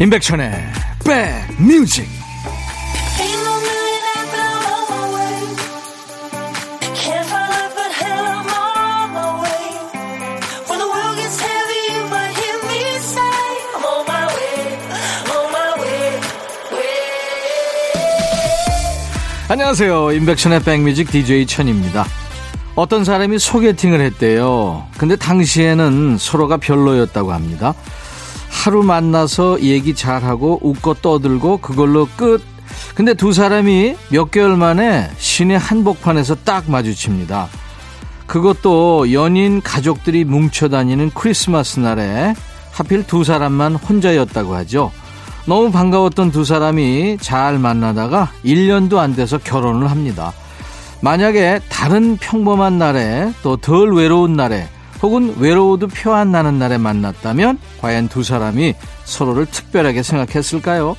임백천의 백뮤직. 안녕하세요. 임백천의 백뮤직 DJ 천입니다. 어떤 사람이 소개팅을 했대요. 근데 당시에는 서로가 별로였다고 합니다 하루 만나서 얘기 잘하고 웃고 떠들고 그걸로 끝. 근데 두 사람이 몇 개월 만에 시내 한복판에서 딱 마주칩니다. 그것도 연인 가족들이 뭉쳐 다니는 크리스마스 날에 하필 두 사람만 혼자였다고 하죠. 너무 반가웠던 두 사람이 잘 만나다가 1년도 안 돼서 결혼을 합니다. 만약에 다른 평범한 날에 또 덜 외로운 날에 혹은 외로워도 표 안 나는 날에 만났다면 과연 두 사람이 서로를 특별하게 생각했을까요?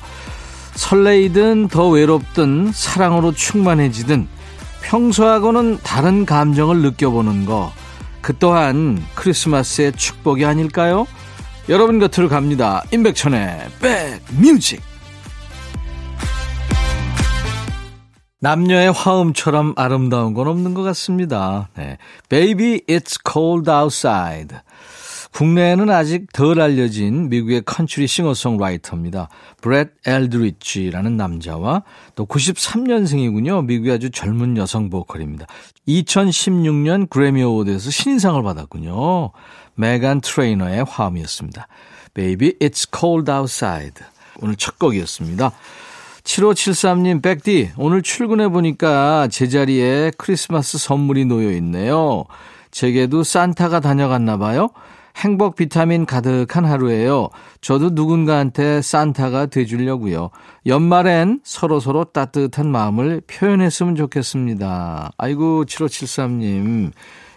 설레이든 더 외롭든 사랑으로 충만해지든 평소하고는 다른 감정을 느껴보는 거. 그 또한 크리스마스의 축복이 아닐까요? 여러분 곁으로 갑니다. 임백천의 백뮤직. 남녀의 화음처럼 아름다운 건 없는 것 같습니다. 네. Baby, it's cold outside. 국내에는 아직 덜 알려진 미국의 컨츄리 싱어송라이터입니다. 브렛 엘드리치라는 남자와 또 93년생이군요. 미국의 아주 젊은 여성 보컬입니다. 2016년 그래미 어워드에서 신인상을 받았군요. 메간 트레이너의 화음이었습니다. Baby, it's cold outside. 오늘 첫 곡이었습니다. 7573님, 백디, 오늘 출근해보니까 제자리에 크리스마스 선물이 놓여 있네요. 제게도 산타가 다녀갔나 봐요. 행복 비타민 가득한 하루예요. 저도 누군가한테 산타가 돼주려고요. 연말엔 서로서로 따뜻한 마음을 표현했으면 좋겠습니다. 아이고, 7573님.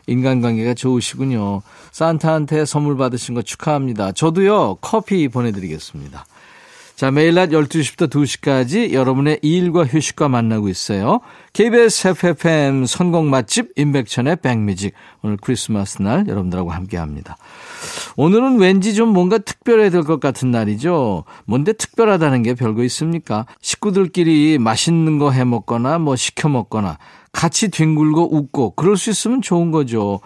인간관계가 좋으시군요. 산타한테 선물 받으신 거 축하합니다. 저도요, 커피 보내드리겠습니다. 자, 매일 낮 12시부터 2시까지 여러분의 일과 휴식과 만나고 있어요. KBS FFM 선곡 맛집 임백천의 백뮤직. 오늘 크리스마스 날 여러분들하고 함께 합니다. 오늘은 왠지 좀 뭔가 특별해야 될 것 같은 날이죠. 뭔데 특별하다는 게 별거 있습니까? 식구들끼리 맛있는 거 해 먹거나 뭐 시켜 먹거나 같이 뒹굴고 웃고 그럴 수 있으면 좋은 거죠.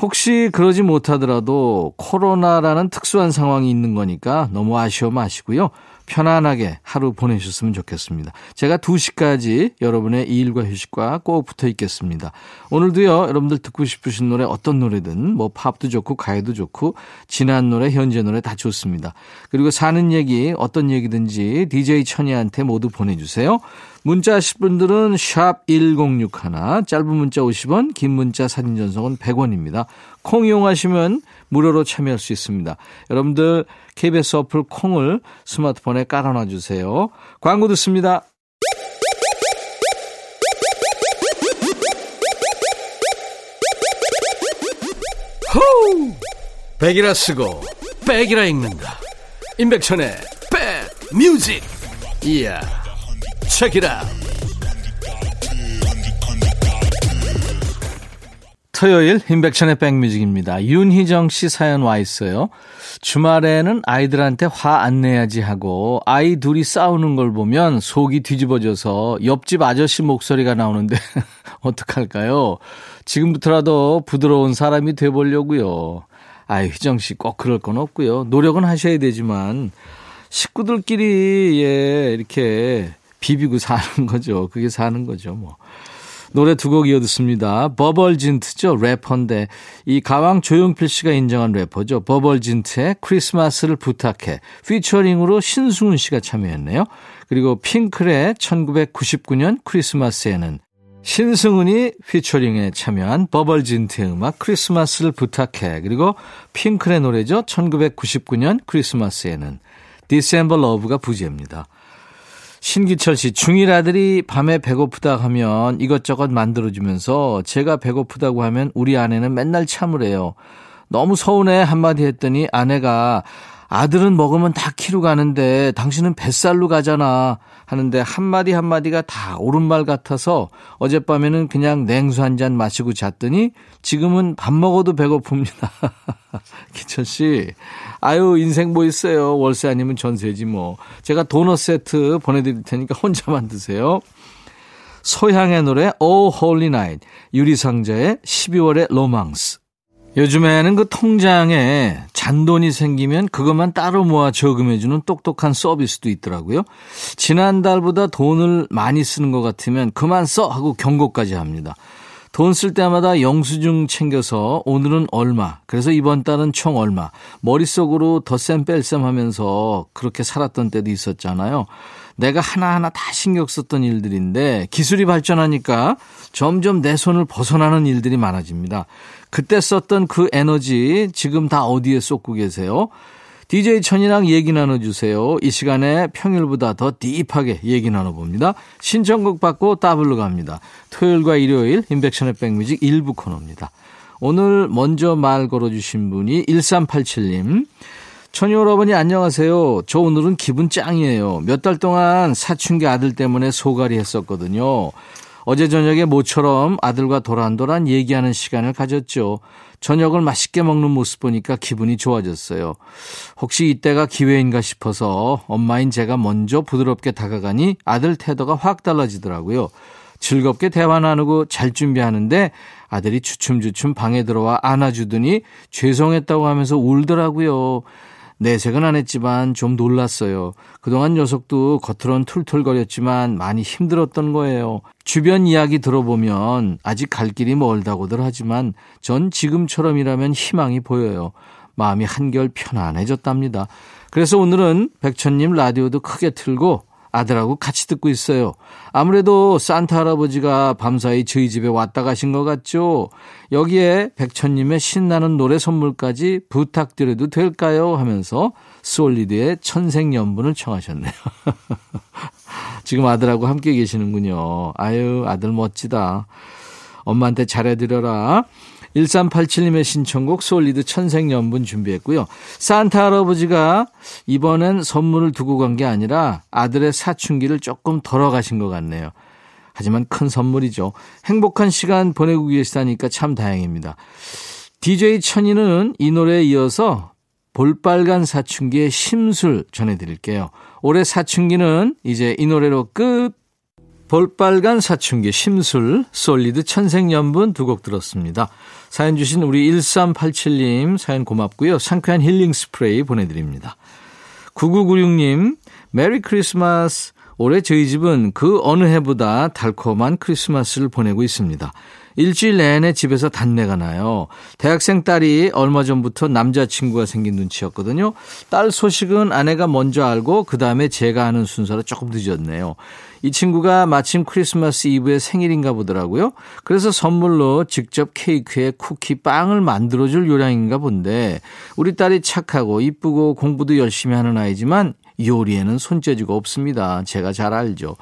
혹시 그러지 못하더라도 코로나라는 특수한 상황이 있는 거니까 너무 아쉬워 마시고요. 편안하게 하루 보내셨으면 좋겠습니다. 제가 2시까지 여러분의 일과 휴식과 꼭 붙어 있겠습니다. 오늘도요, 여러분들 듣고 싶으신 노래 어떤 노래든 뭐 팝도 좋고 가요도 좋고 지난 노래, 현재 노래 다 좋습니다. 그리고 사는 얘기 어떤 얘기든지 DJ 천이한테 모두 보내주세요. 문자 하실 분들은 샵 1061, 짧은 문자 50원, 긴 문자 사진 전송은 100원입니다. 콩 이용하시면 무료로 참여할 수 있습니다. 여러분들 KBS 어플 콩을 스마트폰에 깔아놔 주세요. 광고 듣습니다. 호우! 백이라 쓰고 백이라 읽는다. 임백천의 백 뮤직. 이야. 책이라. 토요일 임백천의 백뮤직입니다. 윤희정 씨 사연 와 있어요. 주말에는 아이들한테 화 안 내야지 하고 아이 둘이 싸우는 걸 보면 속이 뒤집어져서 옆집 아저씨 목소리가 나오는데 어떡할까요? 지금부터라도 부드러운 사람이 돼 보려고요. 아이 희정 씨 꼭 그럴 건 없고요. 노력은 하셔야 되지만 식구들끼리 예 이렇게 비비고 사는 거죠. 그게 사는 거죠, 뭐. 노래 두 곡 이어 듣습니다. 버벌진트죠. 래퍼인데 이 가왕 조용필 씨가 인정한 래퍼죠. 버벌진트의 크리스마스를 부탁해 피처링으로 신승훈 씨가 참여했네요. 그리고 핑클의 1999년 크리스마스에는 신승훈이 피처링에 참여한 버벌진트의 음악 크리스마스를 부탁해 그리고 핑클의 노래죠. 1999년 크리스마스에는 December Love가 부제입니다. 신기철 씨, 중1 아들이 밤에 배고프다 하면 이것저것 만들어주면서 제가 배고프다고 하면 우리 아내는 맨날 참으래요. 너무 서운해 한마디 했더니 아내가 아들은 먹으면 다 키로 가는데 당신은 뱃살로 가잖아 하는데 한마디 한마디가 다 옳은 말 같아서 어젯밤에는 그냥 냉수 한 잔 마시고 잤더니 지금은 밥 먹어도 배고픕니다. 기천 씨, 아유 인생 뭐 있어요. 월세 아니면 전세지 뭐. 제가 도넛 세트 보내드릴 테니까 혼자만 드세요. 소향의 노래 Oh Holy Night, 유리상자의 12월의 로망스. 요즘에는 그 통장에 잔돈이 생기면 그것만 따로 모아 저금해주는 똑똑한 서비스도 있더라고요. 지난달보다 돈을 많이 쓰는 것 같으면 그만 써! 하고 경고까지 합니다. 돈 쓸 때마다 영수증 챙겨서 오늘은 얼마, 그래서 이번 달은 총 얼마, 머릿속으로 덧셈 뺄셈 하면서 그렇게 살았던 때도 있었잖아요. 내가 하나하나 다 신경 썼던 일들인데 기술이 발전하니까 점점 내 손을 벗어나는 일들이 많아집니다. 그때 썼던 그 에너지 지금 다 어디에 쏟고 계세요? DJ 천이랑 얘기 나눠주세요. 이 시간에 평일보다 더 딥하게 얘기 나눠봅니다. 신청곡 받고 따블로 갑니다. 토요일과 일요일 인백션의 백뮤직 일부 코너입니다. 오늘 먼저 말 걸어주신 분이 1387님. 천희 여러분이 안녕하세요. 저 오늘은 기분 짱이에요. 몇 달 동안 사춘기 아들 때문에 소갈이 했었거든요. 어제 저녁에 모처럼 아들과 도란도란 얘기하는 시간을 가졌죠. 저녁을 맛있게 먹는 모습 보니까 기분이 좋아졌어요. 혹시 이때가 기회인가 싶어서 엄마인 제가 먼저 부드럽게 다가가니 아들 태도가 확 달라지더라고요. 즐겁게 대화 나누고 잘 준비하는데 아들이 주춤주춤 방에 들어와 안아주더니 죄송했다고 하면서 울더라고요. 내색은 안 했지만 좀 놀랐어요. 그동안 녀석도 겉으론 툴툴거렸지만 많이 힘들었던 거예요. 주변 이야기 들어보면 아직 갈 길이 멀다고들 하지만 전 지금처럼이라면 희망이 보여요. 마음이 한결 편안해졌답니다. 그래서 오늘은 백천님 라디오도 크게 틀고 아들하고 같이 듣고 있어요. 아무래도 산타 할아버지가 밤사이 저희 집에 왔다 가신 것 같죠? 여기에 백천님의 신나는 노래 선물까지 부탁드려도 될까요? 하면서 솔리드의 천생연분을 청하셨네요. 지금 아들하고 함께 계시는군요. 아유, 아들 멋지다. 엄마한테 잘해드려라. 1387님의 신청곡 솔리드 천생연분 준비했고요. 산타 할아버지가 이번엔 선물을 두고 간 게 아니라 아들의 사춘기를 조금 덜어 가신 것 같네요. 하지만 큰 선물이죠. 행복한 시간 보내고 계시다니까 참 다행입니다. DJ 천이는 이 노래에 이어서 볼빨간 사춘기의 심술 전해드릴게요. 올해 사춘기는 이제 이 노래로 끝! 볼빨간 사춘기 심술 솔리드 천생연분 두 곡 들었습니다. 사연 주신 우리 1387님 사연 고맙고요. 상쾌한 힐링 스프레이 보내드립니다. 9996님 메리 크리스마스 올해 저희 집은 그 어느 해보다 달콤한 크리스마스를 보내고 있습니다. 일주일 내내 집에서 단내가 나요. 대학생 딸이 얼마 전부터 남자친구가 생긴 눈치였거든요. 딸 소식은 아내가 먼저 알고 그 다음에 제가 하는 순서로 조금 늦었네요. 이 친구가 마침 크리스마스 이브에 생일인가 보더라고요. 그래서 선물로 직접 케이크에 쿠키, 빵을 만들어줄 요량인가 본데 우리 딸이 착하고 이쁘고 공부도 열심히 하는 아이지만 요리에는 손재주가 없습니다. 제가 잘 알죠.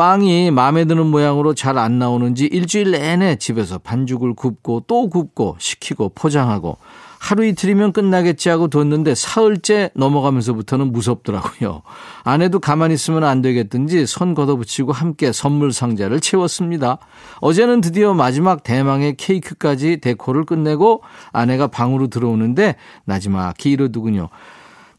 빵이 마음에 드는 모양으로 잘 안 나오는지 일주일 내내 집에서 반죽을 굽고 또 굽고 식히고 포장하고 하루 이틀이면 끝나겠지 하고 뒀는데 사흘째 넘어가면서부터는 무섭더라고요. 아내도 가만히 있으면 안 되겠든지 손 걷어붙이고 함께 선물 상자를 채웠습니다. 어제는 드디어 마지막 대망의 케이크까지 데코를 끝내고 아내가 방으로 들어오는데 나지막히 이러더군요.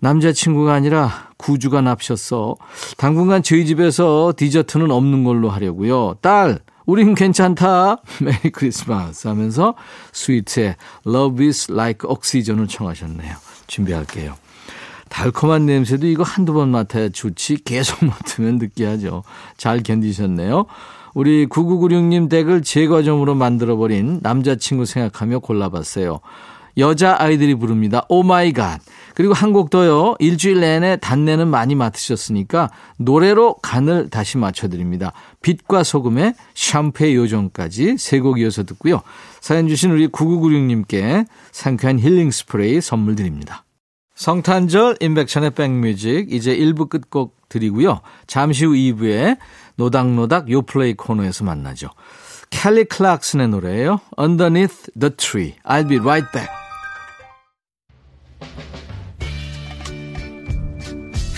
남자친구가 아니라 구주가 납셨어. 당분간 저희 집에서 디저트는 없는 걸로 하려고요. 딸, 우린 괜찮다. 메리 크리스마스 하면서 스위트의 Love is like oxygen을 청하셨네요. 준비할게요. 달콤한 냄새도 이거 한두 번 맡아야 좋지 계속 맡으면 느끼하죠. 잘 견디셨네요. 우리 9996님 댁을 제과점으로 만들어버린 남자친구 생각하며 골라봤어요. 여자 아이들이 부릅니다. Oh my god. 그리고 한 곡 더요. 일주일 내내 단내는 많이 맡으셨으니까 노래로 간을 다시 맞춰드립니다. 빛과 소금의 샴푸의 요정까지 세 곡 이어서 듣고요. 사연 주신 우리 9996님께 상쾌한 힐링 스프레이 선물 드립니다. 성탄절 임백천의 백뮤직 이제 1부 끝곡 드리고요. 잠시 후 2부에 노닥노닥 요플레이 코너에서 만나죠. 캘리 클락슨의 노래예요. Underneath the Tree. I'll be right back.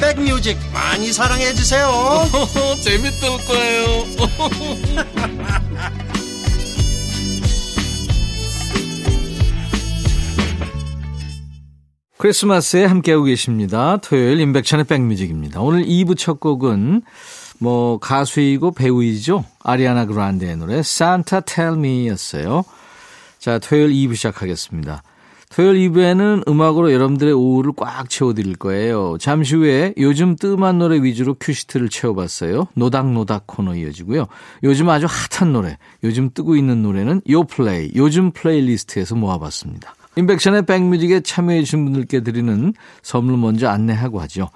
백뮤직 많이 사랑해 주세요 재밌을 거예요 크리스마스에 함께하고 계십니다. 토요일 임백천의 백뮤직입니다. 오늘 2부 첫 곡은 뭐 가수이고 배우이죠. 아리아나 그란데의 노래 Santa Tell Me였어요. 자, 토요일 2부 시작하겠습니다. 토요일 2부에는 음악으로 여러분들의 오후를 꽉 채워드릴 거예요. 잠시 후에 요즘 뜸한 노래 위주로 큐시트를 채워봤어요. 노닥노닥 코너 이어지고요. 요즘 아주 핫한 노래, 요즘 뜨고 있는 노래는 요플레이, 요즘 플레이리스트에서 모아봤습니다. 임백천의 백뮤직에 참여해주신 분들께 드리는 선물 먼저 안내하고 하죠.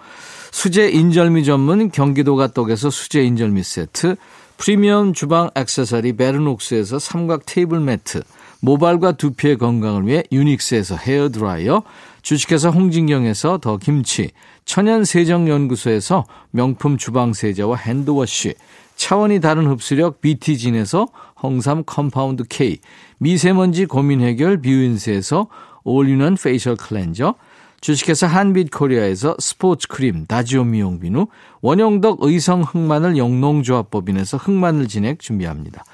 수제 인절미 전문 경기도가 떡에서 수제 인절미 세트, 프리미엄 주방 액세서리 베르녹스에서 삼각 테이블 매트, 모발과 두피의 건강을 위해 유닉스에서 헤어드라이어, 주식회사 홍진경에서 더 김치, 천연 세정연구소에서 명품 주방 세제와 핸드워시, 차원이 다른 흡수력 BT진에서 홍삼 compound K, 미세먼지 고민 해결 뷰인스에서 올인원 페이셜 클렌저, 주식회사 한빛코리아에서 스포츠 크림 다지오 미용 비누, 원형덕 의성 흑마늘 영농조합법인에서 흑마늘 진액 준비합니다.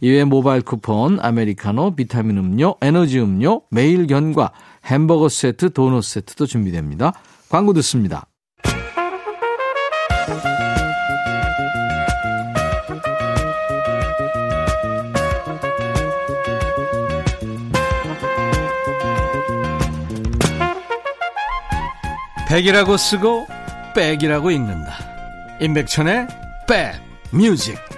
이외 모바일 쿠폰, 아메리카노, 비타민 음료, 에너지 음료, 매일 견과, 햄버거 세트, 도넛 세트도 준비됩니다. 광고 듣습니다. 백이라고 쓰고 백이라고 읽는다. 임백천의 백 뮤직.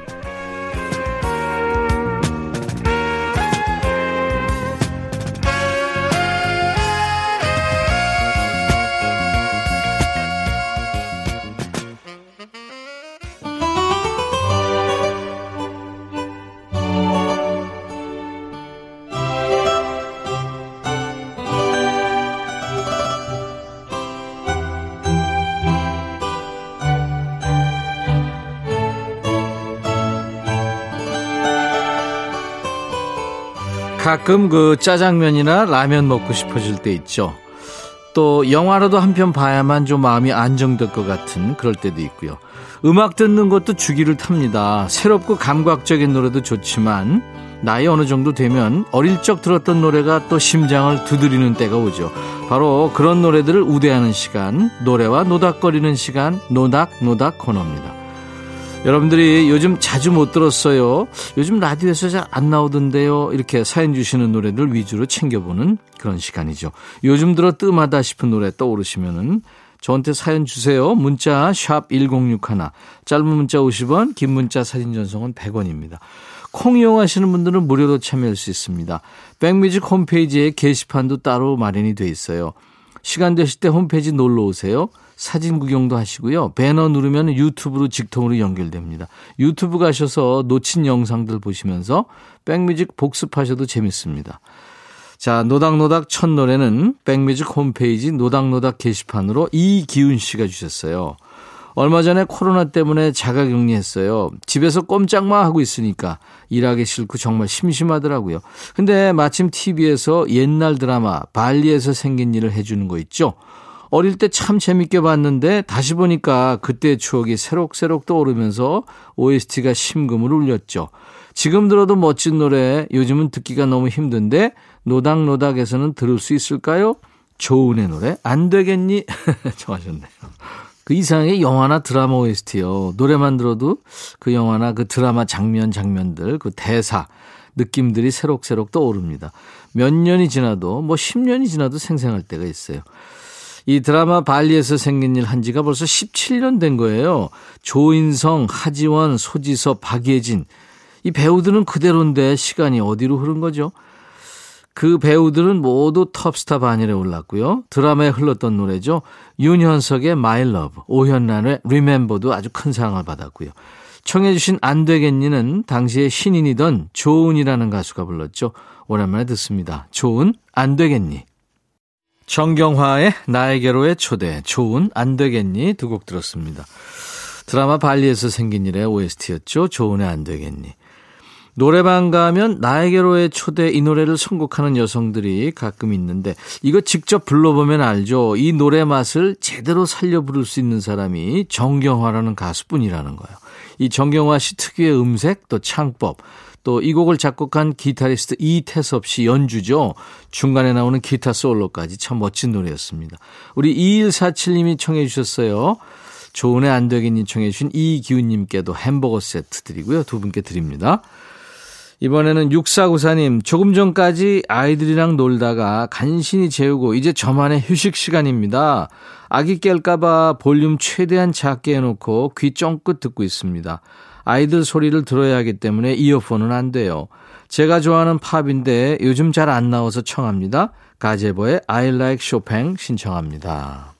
가끔 그 짜장면이나 라면 먹고 싶어질 때 있죠. 또 영화라도 한 편 봐야만 좀 마음이 안정될 것 같은 그럴 때도 있고요. 음악 듣는 것도 주기를 탑니다. 새롭고 감각적인 노래도 좋지만 나이 어느 정도 되면 어릴 적 들었던 노래가 또 심장을 두드리는 때가 오죠. 바로 그런 노래들을 우대하는 시간, 노래와 노닥거리는 시간, 노닥노닥 코너입니다. 여러분들이 요즘 자주 못 들었어요. 요즘 라디오에서 잘 안 나오던데요. 이렇게 사연 주시는 노래들 위주로 챙겨보는 그런 시간이죠. 요즘 들어 뜸하다 싶은 노래 떠오르시면은 저한테 사연 주세요. 문자 샵 1061, 짧은 문자 50원, 긴 문자 사진 전송은 100원입니다. 콩 이용하시는 분들은 무료로 참여할 수 있습니다. 백뮤직 홈페이지에 게시판도 따로 마련이 돼 있어요. 시간 되실 때 홈페이지 놀러 오세요. 사진 구경도 하시고요. 배너 누르면 유튜브로 직통으로 연결됩니다. 유튜브 가셔서 놓친 영상들 보시면서 백뮤직 복습하셔도 재밌습니다. 자, 노닥노닥 첫 노래는 백뮤직 홈페이지 노닥노닥 게시판으로 이기훈 씨가 주셨어요. 얼마 전에 코로나 때문에 자가격리했어요. 집에서 꼼짝마 하고 있으니까 일하기 싫고 정말 심심하더라고요. 근데 마침 TV에서 옛날 드라마 발리에서 생긴 일을 해주는 거 있죠. 어릴 때 참 재밌게 봤는데 다시 보니까 그때의 추억이 새록새록 떠오르면서 OST가 심금을 울렸죠. 지금 들어도 멋진 노래 요즘은 듣기가 너무 힘든데 노닥노닥에서는 들을 수 있을까요? 조은의 노래 안 되겠니? 정하셨네요. 그 이상의 영화나 드라마 OST요. 노래만 들어도 그 영화나 그 드라마 장면 장면들 그 대사 느낌들이 새록새록 떠오릅니다. 몇 년이 지나도 뭐 10년이 지나도 생생할 때가 있어요. 이 드라마 발리에서 생긴 일 한 지가 벌써 17년 된 거예요. 조인성, 하지원, 소지섭, 박예진. 이 배우들은 그대로인데 시간이 어디로 흐른 거죠? 그 배우들은 모두 톱스타 반열에 올랐고요. 드라마에 흘렀던 노래죠. 윤현석의 My Love, 오현란의 Remember도 아주 큰 사랑을 받았고요. 청해 주신 안 되겠니는 당시에 신인이던 조은이라는 가수가 불렀죠. 오랜만에 듣습니다. 조은 안 되겠니. 정경화의 나에게로의 초대, 좋은 안 되겠니 두 곡 들었습니다. 드라마 발리에서 생긴 일의 OST였죠. 좋은의 안 되겠니. 노래방 가면 나에게로의 초대 이 노래를 선곡하는 여성들이 가끔 있는데 이거 직접 불러보면 알죠. 이 노래 맛을 제대로 살려 부를 수 있는 사람이 정경화라는 가수뿐이라는 거예요. 이 정경화 씨 특유의 음색 또 창법 또 이 곡을 작곡한 기타리스트 이태섭 씨 연주죠. 중간에 나오는 기타 솔로까지 참 멋진 노래였습니다. 우리 2147님이 청해 주셨어요. 좋은애 안 되겠니 청해 주신 이기훈님께도 햄버거 세트 드리고요. 두 분께 드립니다. 이번에는 6494님, 조금 전까지 아이들이랑 놀다가 간신히 재우고 이제 저만의 휴식 시간입니다. 아기 깰까봐 볼륨 최대한 작게 해놓고 귀 쫑긋 듣고 있습니다. 아이들 소리를 들어야 하기 때문에 이어폰은 안 돼요. 제가 좋아하는 팝인데 요즘 잘 안 나와서 청합니다. 가제보의 I like Chopin 신청합니다.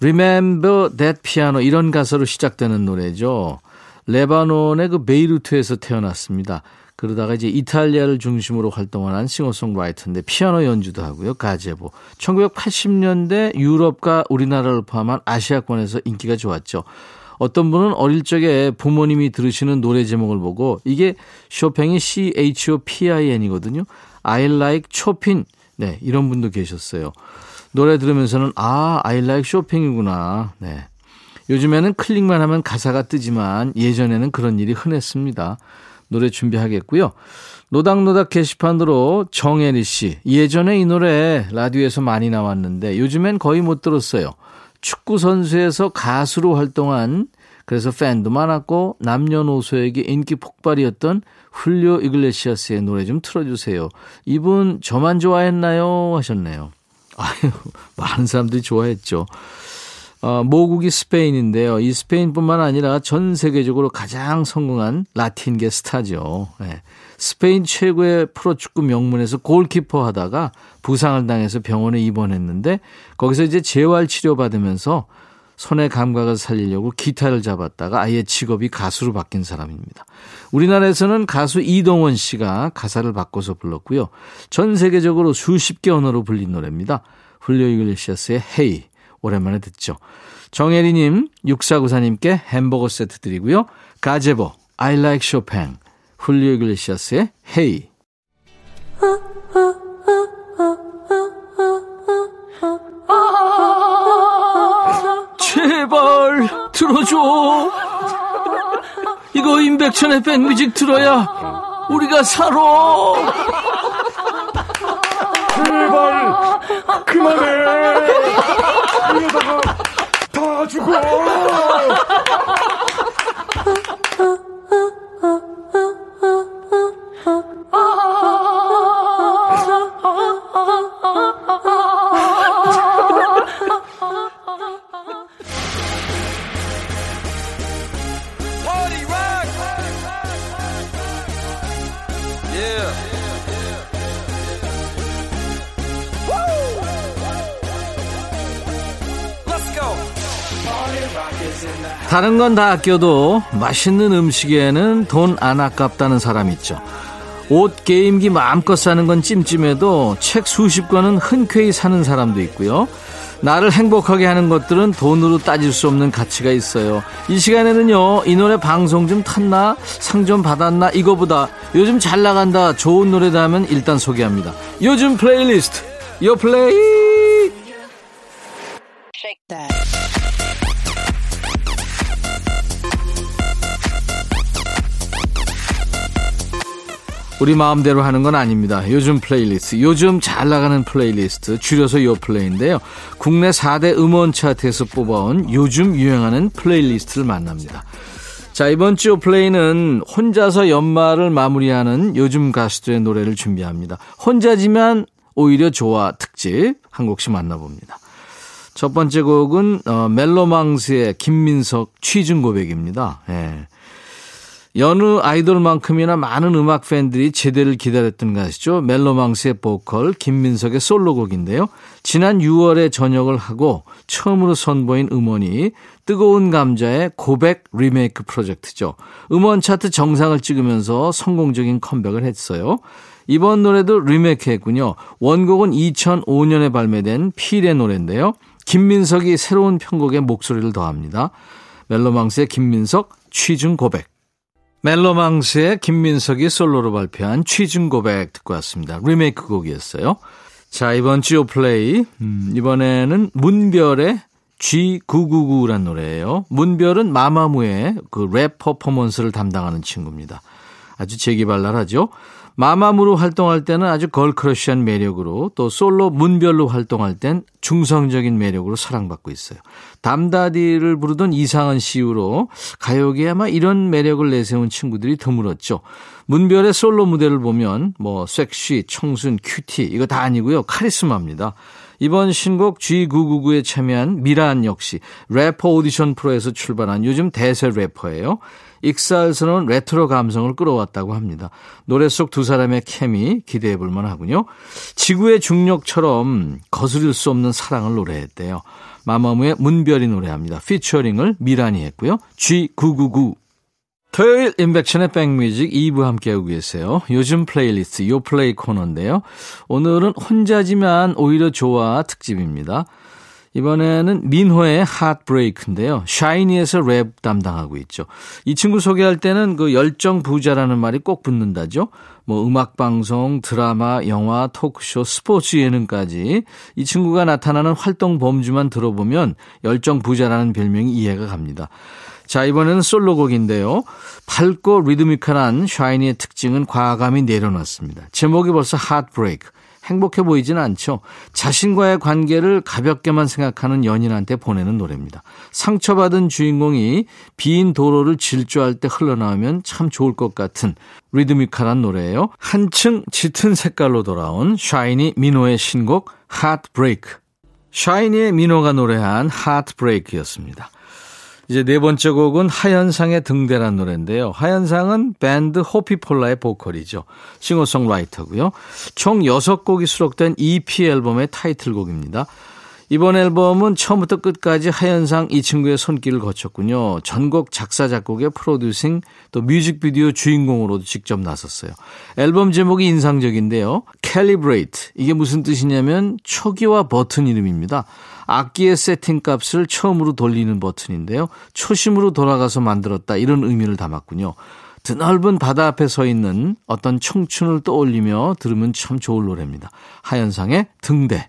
Remember that piano 이런 가사로 시작되는 노래죠. 레바논의 그 베이루트에서 태어났습니다. 그러다가 이제 이탈리아를 중심으로 활동을 한 싱어송라이터인데 피아노 연주도 하고요. 가제보. 1980년대 유럽과 우리나라를 포함한 아시아권에서 인기가 좋았죠. 어떤 분은 어릴 적에 부모님이 들으시는 노래 제목을 보고 이게 쇼팽이 C-H-O-P-I-N이거든요. I like 쇼핑. 네, 이런 분도 계셨어요. 노래 들으면서는 아, I like 쇼핑이구나. 네. 요즘에는 클릭만 하면 가사가 뜨지만 예전에는 그런 일이 흔했습니다. 노래 준비하겠고요. 노닥노닥 게시판으로 정혜리 씨. 예전에 이 노래 라디오에서 많이 나왔는데 요즘엔 거의 못 들었어요. 축구 선수에서 가수로 활동한 그래서 팬도 많았고 남녀노소에게 인기 폭발이었던 훌리오 이글레시아스의 노래 좀 틀어주세요. 이분 저만 좋아했나요? 하셨네요. 아유, 많은 사람들이 좋아했죠. 어, 모국이 스페인인데요. 이 스페인뿐만 아니라 전 세계적으로 가장 성공한 라틴계 스타죠. 네. 스페인 최고의 프로축구 명문에서 골키퍼 하다가 부상을 당해서 병원에 입원했는데 거기서 이제 재활 치료 받으면서 손의 감각을 살리려고 기타를 잡았다가 아예 직업이 가수로 바뀐 사람입니다. 우리나라에서는 가수 이동원 씨가 가사를 바꿔서 불렀고요. 전 세계적으로 수십 개 언어로 불린 노래입니다. 훌리오 이글레시아스의 Hey 오랜만에 듣죠. 정혜리님, 6494님께 햄버거 세트 드리고요. 가제보, I like Chopin, 훌리오 이글레시아스의 Hey. 제발 들어줘. 이거 임백천의 백뮤직 들어야 우리가 살아. 제발 그만해. 이러다가 다 죽어. 다른 건 다 아껴도 맛있는 음식에는 돈 안 아깝다는 사람 있죠. 옷, 게임기 마음껏 사는 건 찜찜해도 책 수십 권은 흔쾌히 사는 사람도 있고요. 나를 행복하게 하는 것들은 돈으로 따질 수 없는 가치가 있어요. 이 시간에는요, 이 노래 방송 좀 탔나? 상 좀 받았나? 이거보다 요즘 잘 나간다, 좋은 노래다 하면 일단 소개합니다. 요즘 플레이리스트, 요 플레이! 우리 마음대로 하는 건 아닙니다. 요즘 플레이리스트, 요즘 잘 나가는 플레이리스트, 줄여서 요 플레이인데요. 국내 4대 음원 차트에서 뽑아온 요즘 유행하는 플레이리스트를 만납니다. 자, 이번 주 플레이는 혼자서 연말을 마무리하는 요즘 가수들의 노래를 준비합니다. 혼자지만 오히려 좋아 특집 한 곡씩 만나봅니다. 첫 번째 곡은 어, 멜로망스의 김민석 취중 고백입니다. 예. 여느 아이돌만큼이나 많은 음악 팬들이 제대를 기다렸던 가수죠. 멜로망스의 보컬 김민석의 솔로곡인데요. 지난 6월에 전역을 하고 처음으로 선보인 음원이 뜨거운 감자의 고백 리메이크 프로젝트죠. 음원 차트 정상을 찍으면서 성공적인 컴백을 했어요. 이번 노래도 리메이크 했군요. 원곡은 2005년에 발매된 필의 노래인데요. 김민석이 새로운 편곡에 목소리를 더합니다. 멜로망스의 김민석 취중 고백. 멜로망스의 김민석이 솔로로 발표한 취중 고백 듣고 왔습니다. 리메이크 곡이었어요. 자, 이번 주 요 플레이. 음, 이번에는 문별의 G999란 노래예요. 문별은 마마무의 그 랩 퍼포먼스를 담당하는 친구입니다. 아주 재기발랄하죠. 마마무로 활동할 때는 아주 걸크러쉬한 매력으로 또 솔로 문별로 활동할 땐 중성적인 매력으로 사랑받고 있어요. 담다디를 부르던 이상은 씨 이후로 가요계에 아마 이런 매력을 내세운 친구들이 드물었죠. 문별의 솔로 무대를 보면 뭐 섹시, 청순, 큐티 이거 다 아니고요. 카리스마입니다. 이번 신곡 G999에 참여한 미란이 역시 래퍼 오디션 프로에서 출발한 요즘 대세 래퍼예요. 익살스러운 레트로 감성을 끌어왔다고 합니다. 노래 속 두 사람의 케미 기대해 볼 만 하군요. 지구의 중력처럼 거스릴 수 없는 사랑을 노래했대요. 마마무의 문별이 노래합니다. 피처링을 미란이 했고요. G999 토요일 임백천의 백뮤직 2부 함께하고 계세요. 요즘 플레이리스트 요플레이 코너인데요. 오늘은 혼자지만 오히려 좋아 특집입니다. 이번에는 민호의 Heartbreak인데요. 샤이니에서 랩 담당하고 있죠. 이 친구 소개할 때는 그 열정 부자라는 말이 꼭 붙는다죠. 뭐 음악 방송, 드라마, 영화, 토크쇼, 스포츠 예능까지 이 친구가 나타나는 활동 범주만 들어보면 열정 부자라는 별명이 이해가 갑니다. 자, 이번에는 솔로곡인데요. 밝고 리드미컬한 샤이니의 특징은 과감히 내려놨습니다. 제목이 벌써 Heartbreak. 행복해 보이진 않죠. 자신과의 관계를 가볍게만 생각하는 연인한테 보내는 노래입니다. 상처받은 주인공이 빈 도로를 질주할 때 흘러나오면 참 좋을 것 같은 리드미컬한 노래예요. 한층 짙은 색깔로 돌아온 샤이니 민호의 신곡 Heartbreak. 샤이니의 미노가 노래한 Heartbreak였습니다. 이제 네 번째 곡은 하현상의 등대란 노래인데요. 하현상은 밴드 호피폴라의 보컬이죠. 싱어송라이터고요. 총 6곡이 수록된 EP 앨범의 타이틀곡입니다. 이번 앨범은 처음부터 끝까지 하현상 이 친구의 손길을 거쳤군요. 전곡 작사 작곡에 프로듀싱 또 뮤직비디오 주인공으로도 직접 나섰어요. 앨범 제목이 인상적인데요. Calibrate 이게 무슨 뜻이냐면 초기화 버튼 이름입니다. 악기의 세팅 값을 처음으로 돌리는 버튼인데요. 초심으로 돌아가서 만들었다 이런 의미를 담았군요. 드넓은 바다 앞에 서 있는 어떤 청춘을 떠올리며 들으면 참 좋을 노래입니다. 하현상의 등대.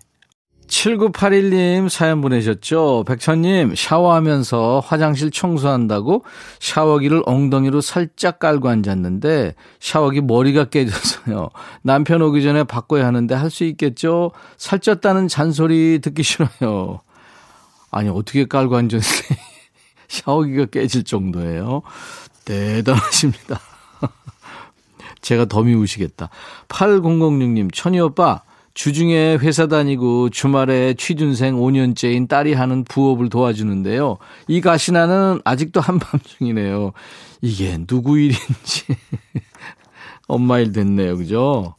7981님 사연 보내셨죠? 백천님, 샤워하면서 화장실 청소한다고 샤워기를 엉덩이로 살짝 깔고 앉았는데 샤워기 머리가 깨져서요. 남편 오기 전에 바꿔야 하는데 할 수 있겠죠? 살쪘다는 잔소리 듣기 싫어요. 아니, 어떻게 깔고 앉았는데 샤워기가 깨질 정도예요. 대단하십니다. 제가 더 미우시겠다. 8006님, 천희 오빠, 주중에 회사 다니고 주말에 취준생 5년째인 딸이 하는 부업을 도와주는데요. 이 가시나는 아직도 한밤중이네요. 이게 누구 일인지. 엄마 일 됐네요. 그죠?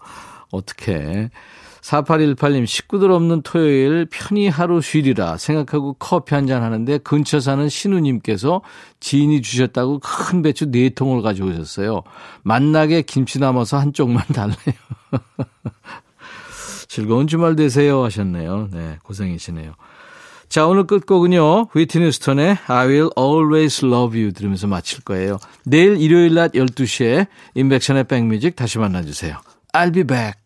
어떻게 4818님, 식구들 없는 토요일 편히 하루 쉬리라 생각하고 커피 한 잔 하는데 근처 사는 신우님께서 지인이 주셨다고 큰 배추 4통을 가져오셨어요. 만나게 김치 남아서 한쪽만 달래요. 즐거운 주말 되세요 하셨네요. 네, 고생이시네요. 자, 오늘 끝곡은요. 휘트니 스턴의 I will always love you 들으면서 마칠 거예요. 내일 일요일 낮 12시에 인백션의 백뮤직 다시 만나주세요. I'll be back.